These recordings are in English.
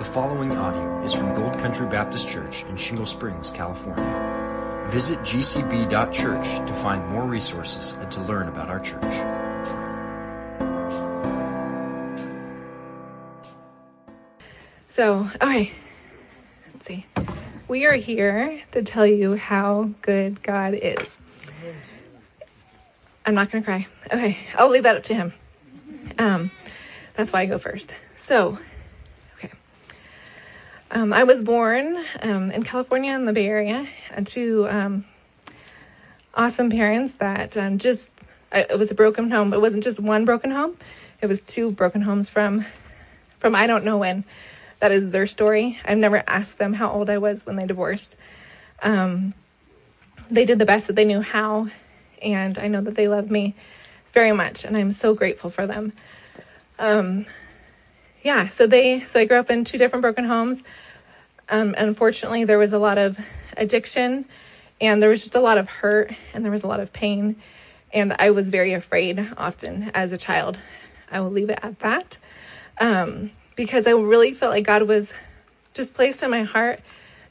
The following audio is from Gold Country Baptist Church in Shingle Springs, California. Visit gcb.church to find more resources and to learn about our church. So, all right, let's see. We are here to tell you how good God is. I'm not going to cry. Okay, I'll leave that up to Him. Um, that's why I go first. So. Um, I was born um, in California in the Bay Area to um, awesome parents that um, just, it was a broken home, it wasn't just one broken home. It was two broken homes from, from I don't know when. That is their story. I've never asked them how old I was when they divorced. Um, they did the best that they knew how, and I know that they love me very much, and I'm so grateful for them. Yeah, so they, so I grew up in two different broken homes. Um, unfortunately, there was a lot of addiction, and there was just a lot of hurt, and there was a lot of pain, and I was very afraid often as a child. I will leave it at that. Um, because I really felt like God was just placed in my heart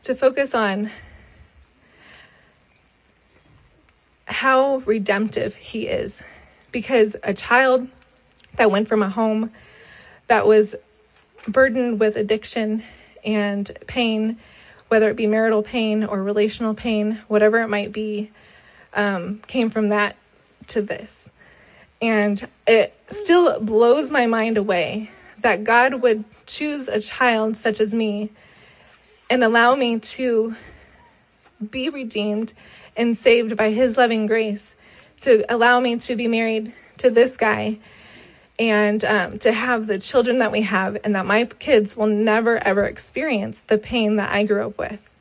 to focus on how redemptive He is. Because a child that went from a home that was burdened with addiction and pain, whether it be marital pain or relational pain, whatever it might be, um, came from that to this. And it still blows my mind away that God would choose a child such as me and allow me to be redeemed and saved by his loving grace, to allow me to be married to this guy and um, to have the children that we have, and that my kids will never ever experience the pain that I grew up with.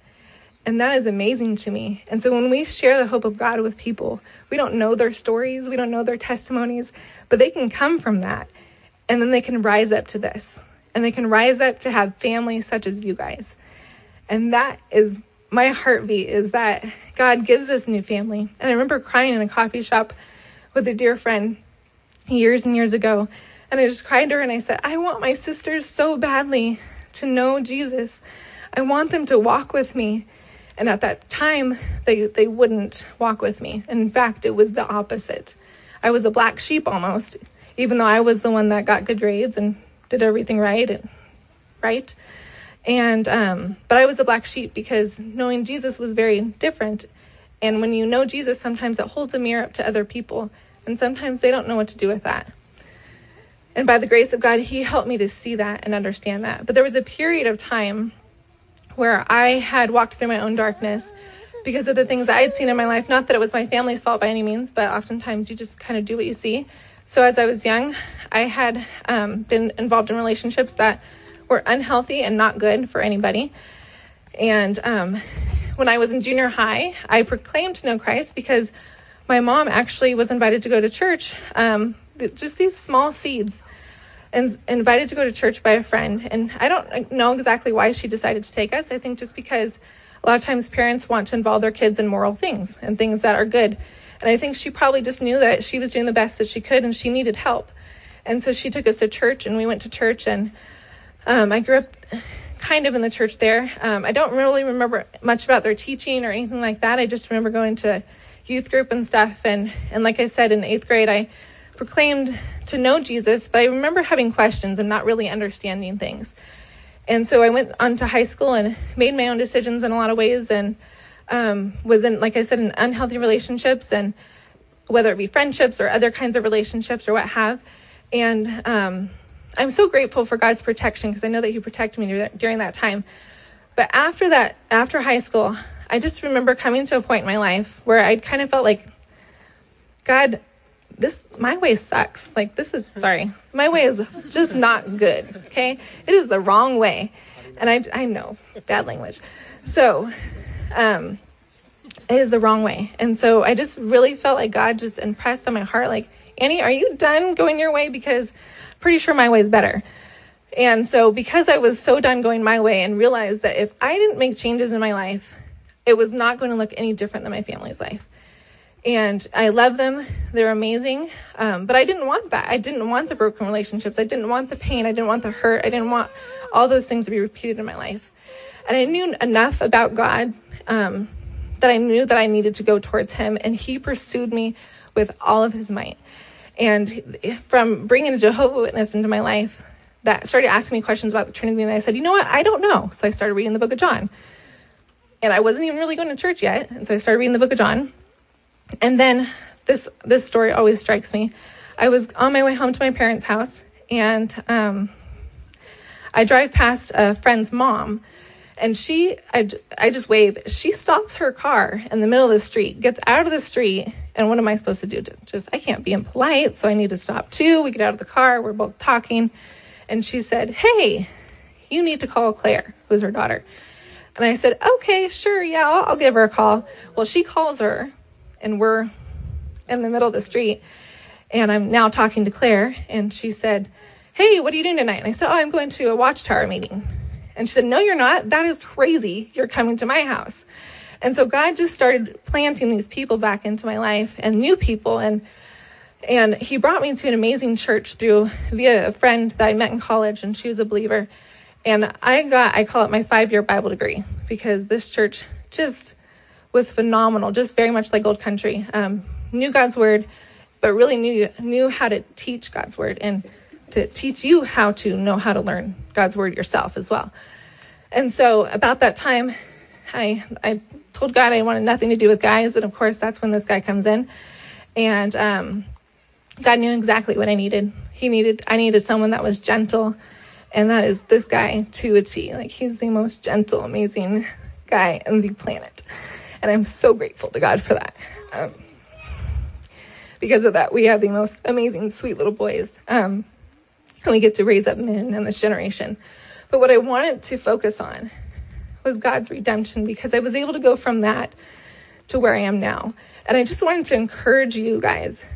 And that is amazing to me. And so when we share the hope of God with people, we don't know their stories, we don't know their testimonies, but they can come from that and then they can rise up to this and they can rise up to have families such as you guys and that is my heartbeat is that god gives us new family and i remember crying in a coffee shop with a dear friend years and years ago and i just cried to her and i said i want my sisters so badly to know jesus. I want them to walk with me. And at that time they, they wouldn't walk with me. In fact it was the opposite. I was a black sheep almost even though I was the one that got good grades and did everything right and right. And um, but I was a black sheep because knowing Jesus was very different. And when you know Jesus, sometimes it holds a mirror up to other people, and sometimes they don't know what to do with that. And by the grace of God, He helped me to see that and understand that. But there was a period of time where I had walked through my own darkness because of the things I had seen in my life. Not that it was my family's fault by any means, but oftentimes you just kind of do what you see. So, as I was young, I had um, been involved in relationships that were unhealthy and not good for anybody. And um, when I was in junior high, I proclaimed to know Christ because my mom actually was invited to go to church, um, just these small seeds, and invited to go to church by a friend. And I don't know exactly why she decided to take us. I think just because a lot of times parents want to involve their kids in moral things and things that are good. And I think she probably just knew that she was doing the best that she could and she needed help. And so she took us to church and we went to church and um, I grew up kind of in the church there. Um, I don't really remember much about their teaching or anything like that. I just remember going to youth group and stuff. And, and like I said, in eighth grade, I proclaimed to know Jesus, but I remember having questions and not really understanding things. And so I went on to high school and made my own decisions in a lot of ways and um, was in, like I said, in unhealthy relationships and whether it be friendships or other kinds of relationships or what have. And um, I'm so grateful for God's protection because I know that He protected me during that time. But after that, after high school, I just remember coming to a point in my life where I kind of felt like, God, this my way sucks. Like this is sorry, my way is just not good. Okay, it is the wrong way, and I I know bad language. So um, it is the wrong way. And so I just really felt like God just impressed on my heart, like, Annie, are you done going your way? Because I'm pretty sure my way is better. And so because I was so done going my way and realized that if I didn't make changes in my life, it was not going to look any different than my family's life. And I love them. They're amazing. Um, but I didn't want that. I didn't want the broken relationships. I didn't want the pain. I didn't want the hurt. I didn't want all those things to be repeated in my life. And I knew enough about God um, that I knew that I needed to go towards Him. And He pursued me with all of His might. And from bringing a Jehovah Witness into my life, that started asking me questions about the Trinity. And I said, you know what? I don't know. So I started reading the book of John. And I wasn't even really going to church yet. And so I started reading the book of John. And then this this story always strikes me. I was on my way home to my parents' house, and um, I drive past a friend's mom, and she, I, I just wave. She stops her car in the middle of the street, gets out of the street, and what am I supposed to do? Just I can't be impolite, so I need to stop too. We get out of the car, we're both talking, and she said, "Hey, you need to call Claire, who's her daughter." And I said, "Okay, sure, yeah, I'll, I'll give her a call." Well, she calls her and we're in the middle of the street. And I'm now talking to Claire, and she said, Hey, what are you doing tonight? And I said, Oh, I'm going to a watchtower meeting. And she said, No, you're not. That is crazy. You're coming to my house. And so God just started planting these people back into my life and new people. And and he brought me to an amazing church through via a friend that I met in college, and she was a believer. And I got, I call it my five year Bible degree because this church just was phenomenal, just very much like Gold Country. Um, knew God's word, but really knew knew how to teach God's word and to teach you how to know how to learn God's word yourself as well. And so about that time, I I told God I wanted nothing to do with guys, and of course that's when this guy comes in, and um, God knew exactly what I needed. He needed I needed someone that was gentle, and that is this guy to a T. Like he's the most gentle, amazing guy on the planet. And I'm so grateful to God for that. Um, because of that, we have the most amazing, sweet little boys. Um, and we get to raise up men in this generation. But what I wanted to focus on was God's redemption because I was able to go from that to where I am now. And I just wanted to encourage you guys.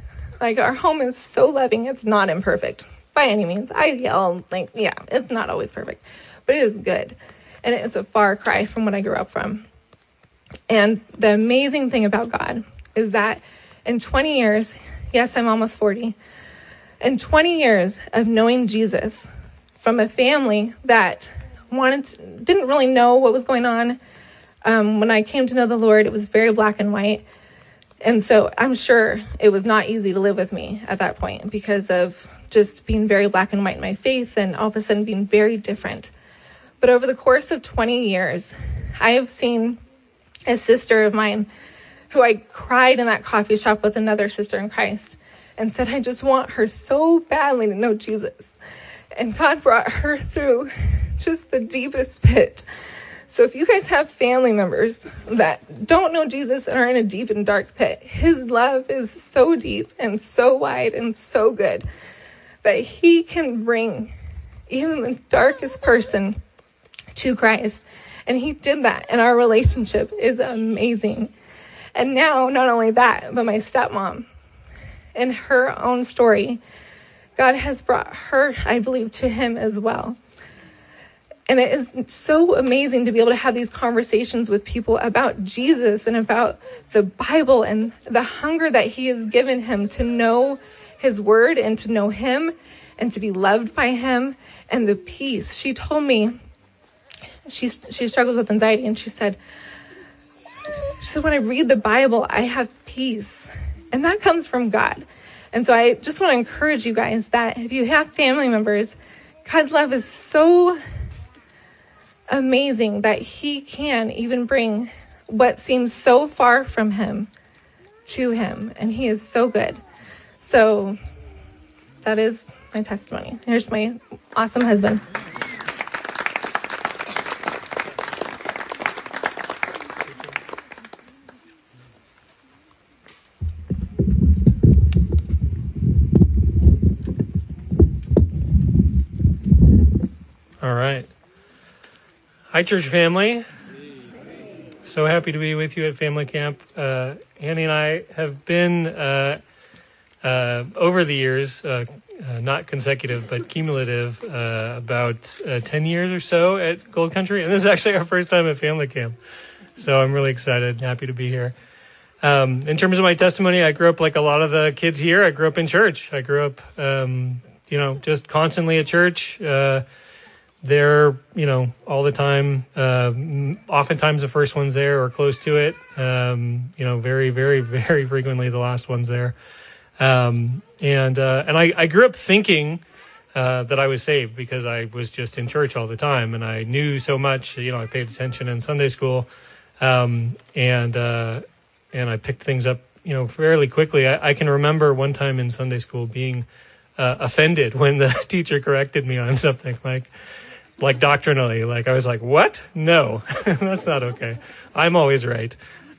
Like, our home is so loving, it's not imperfect by any means. I yell, like, yeah, it's not always perfect, but it is good. And it is a far cry from what I grew up from. And the amazing thing about God is that in 20 years, yes, I'm almost 40, in 20 years of knowing Jesus from a family that wanted to, didn't really know what was going on. Um, when I came to know the Lord, it was very black and white. And so I'm sure it was not easy to live with me at that point because of just being very black and white in my faith and all of a sudden being very different. But over the course of 20 years, I have seen a sister of mine who I cried in that coffee shop with another sister in Christ and said, I just want her so badly to know Jesus. And God brought her through just the deepest pit. So if you guys have family members that don't know Jesus and are in a deep and dark pit, his love is so deep and so wide and so good that he can bring even the darkest person to Christ and he did that. And our relationship is amazing. And now, not only that, but my stepmom and her own story, God has brought her, I believe, to him as well. And it is so amazing to be able to have these conversations with people about Jesus and about the Bible and the hunger that he has given him to know his word and to know him and to be loved by him and the peace. She told me she she struggles with anxiety, and she said, she said, when I read the Bible, I have peace, and that comes from God. And so I just want to encourage you guys that if you have family members, God's love is so amazing that He can even bring what seems so far from Him to Him, and He is so good. So that is my testimony. Here's my awesome husband. All right. Hi, church family. So happy to be with you at family camp. Uh, Annie and I have been uh, uh, over the years, uh, uh, not consecutive but cumulative, uh, about ten years or so at Gold Country, and this is actually our first time at family camp. So I'm really excited, happy to be here. um, in terms of my testimony, I grew up like a lot of the kids here. I grew up in church. I grew up, um, you know, just constantly at church. Uh, there, you know, all the time. Uh, oftentimes the first one's there or close to it. Um, you know, very, very, very frequently the last one's there. Um, and uh, and I, I grew up thinking uh, that I was saved because I was just in church all the time and I knew so much. You know, I paid attention in Sunday school, um, and uh, and I picked things up. You know, fairly quickly. I, I can remember one time in Sunday school being uh, offended when the teacher corrected me on something like like doctrinally. Like I was like, "What? No, that's not okay. I'm always right."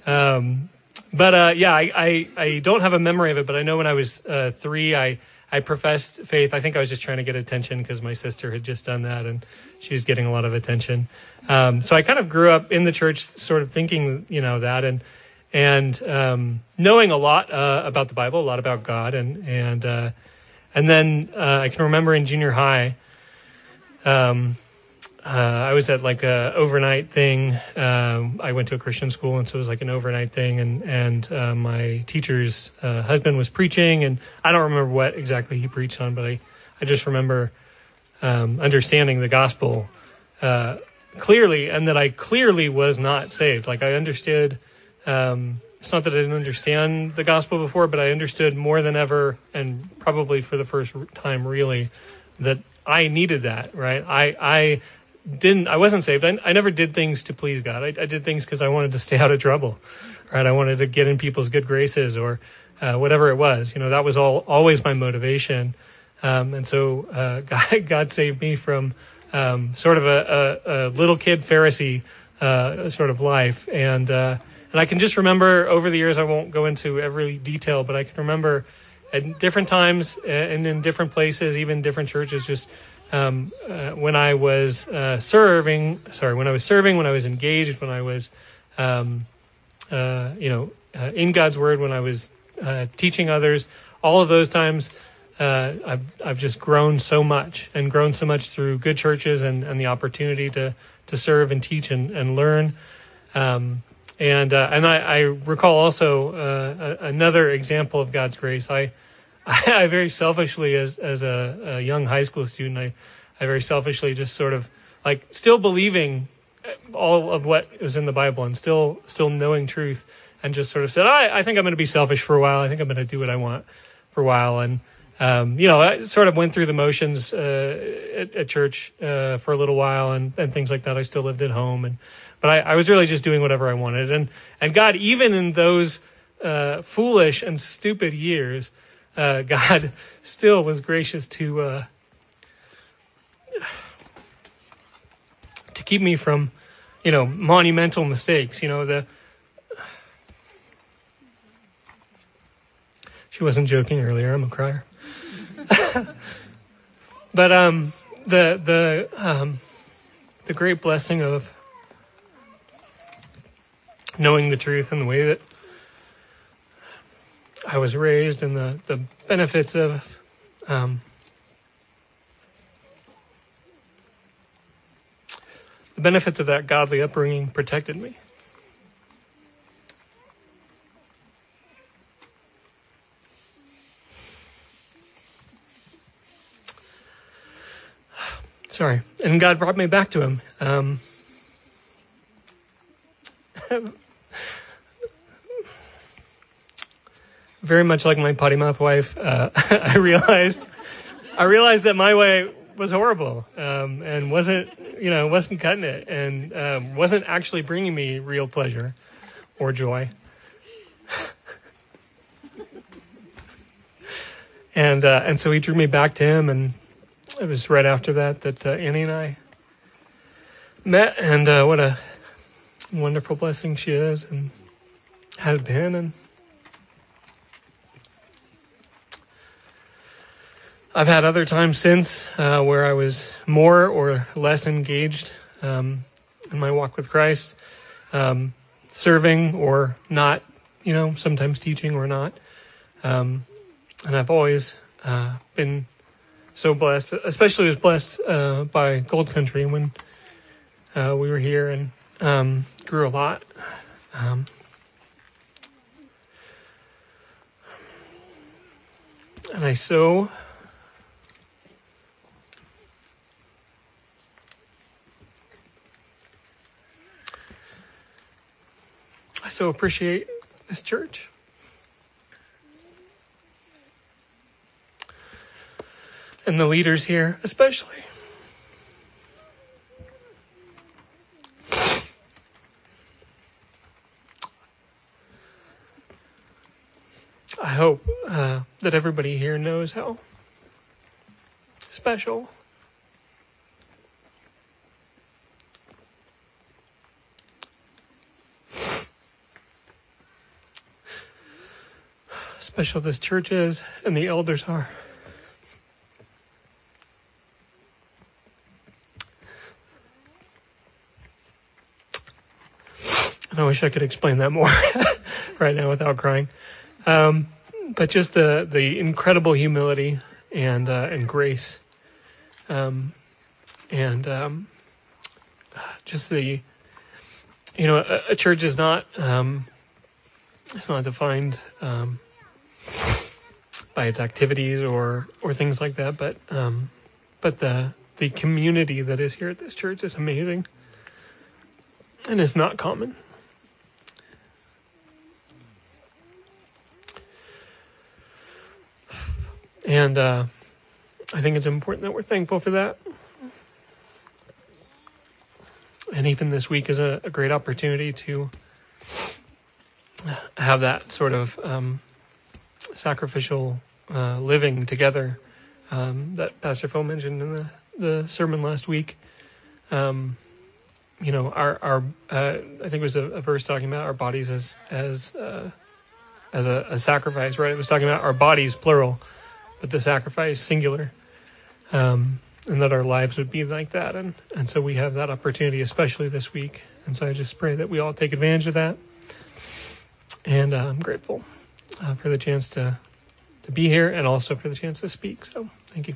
Um, but uh, yeah, I, I, I don't have a memory of it, but I know when I was uh, three, I I professed faith. I think I was just trying to get attention because my sister had just done that, and she was getting a lot of attention. Um, so I kind of grew up in the church, sort of thinking, you know, that and and um, knowing a lot uh, about the Bible, a lot about God, and and uh, and then uh, I can remember in junior high. Um, uh, I was at like a overnight thing. Um, I went to a Christian school, and so it was like an overnight thing. And and uh, my teacher's uh, husband was preaching, and I don't remember what exactly he preached on, but I I just remember um, understanding the gospel uh, clearly, and that I clearly was not saved. Like I understood. Um, it's not that I didn't understand the gospel before, but I understood more than ever, and probably for the first time, really, that I needed that. Right? I I didn't I wasn't saved. I, I never did things to please God. I, I did things because I wanted to stay out of trouble, right? I wanted to get in people's good graces or uh, whatever it was. You know, that was all always my motivation. Um, and so uh, God, God saved me from um, sort of a, a, a, little kid Pharisee uh, sort of life. And uh, and I can just remember over the years. I won't go into every detail, but I can remember at different times and in different places, even different churches, just um, uh, when I was uh, serving, sorry, when I was serving, when I was engaged, when I was, um, uh, you know, uh, in God's Word, when I was uh, teaching others, all of those times, uh, I've I've just grown so much and grown so much through good churches and, and the opportunity to to serve and teach and and learn. Um, and and I, I, recall also another example of God's grace. I I, very selfishly, as as a, a, young high school student, I, I very selfishly just sort of like still believing all of what was in the Bible and still still knowing truth, and just sort of said, I, I think I'm going to be selfish for a while. I think I'm going to do what I want for a while, and um, you know, I sort of went through the motions uh, at, at, church uh, for a little while and, and things like that. I still lived at home, and but I, I was really just doing whatever I wanted, and and God, even in those uh, foolish and stupid years uh, God still was gracious to uh, to keep me from, you know, monumental mistakes. You know the. She wasn't joking earlier. I'm a crier. but um, the the um, the great blessing of knowing the truth and the way that I was raised and the, the benefits of um, the benefits of that godly upbringing protected me. Sorry, and God brought me back to Him. Um, very much like my potty mouth wife, uh, I realized I realized that my way was horrible um, and wasn't you know wasn't cutting it and um, wasn't actually bringing me real pleasure or joy. and uh, and so he drew me back to him, and it was right after that that uh, Annie and I met, and uh, what a wonderful blessing she is and has been, and I've had other times since uh, where I was more or less engaged um, in my walk with Christ, um, serving or not, you know, sometimes teaching or not. Um, and I've always uh, been so blessed, especially was blessed uh, by Gold Country when uh, we were here and um, grew a lot. Um, and I so I so appreciate this church. And the leaders here, especially. I hope uh, that everybody here knows how special special this church is and the elders are. And I wish I could explain that more right now without crying. Um, but just the the incredible humility and uh, and grace, um, and um, just the you know a, a church is not um, it's not defined um, by its activities or or things like that, but um, but the the community that is here at this church is amazing, and it's not common. And uh, I think it's important that we're thankful for that. And even this week is a, a great opportunity to have that sort of um, sacrificial uh, living together um, that Pastor Phil mentioned in the, the sermon last week. Um, you know, our our uh, I think it was a, a, verse talking about our bodies as as uh, as a, a, sacrifice, right? It was talking about our bodies plural, but the sacrifice singular, um, and that our lives would be like that, and and so we have that opportunity, especially this week. And so I just pray that we all take advantage of that, and uh, I'm grateful uh, for the chance to to be here and also for the chance to speak. So thank you.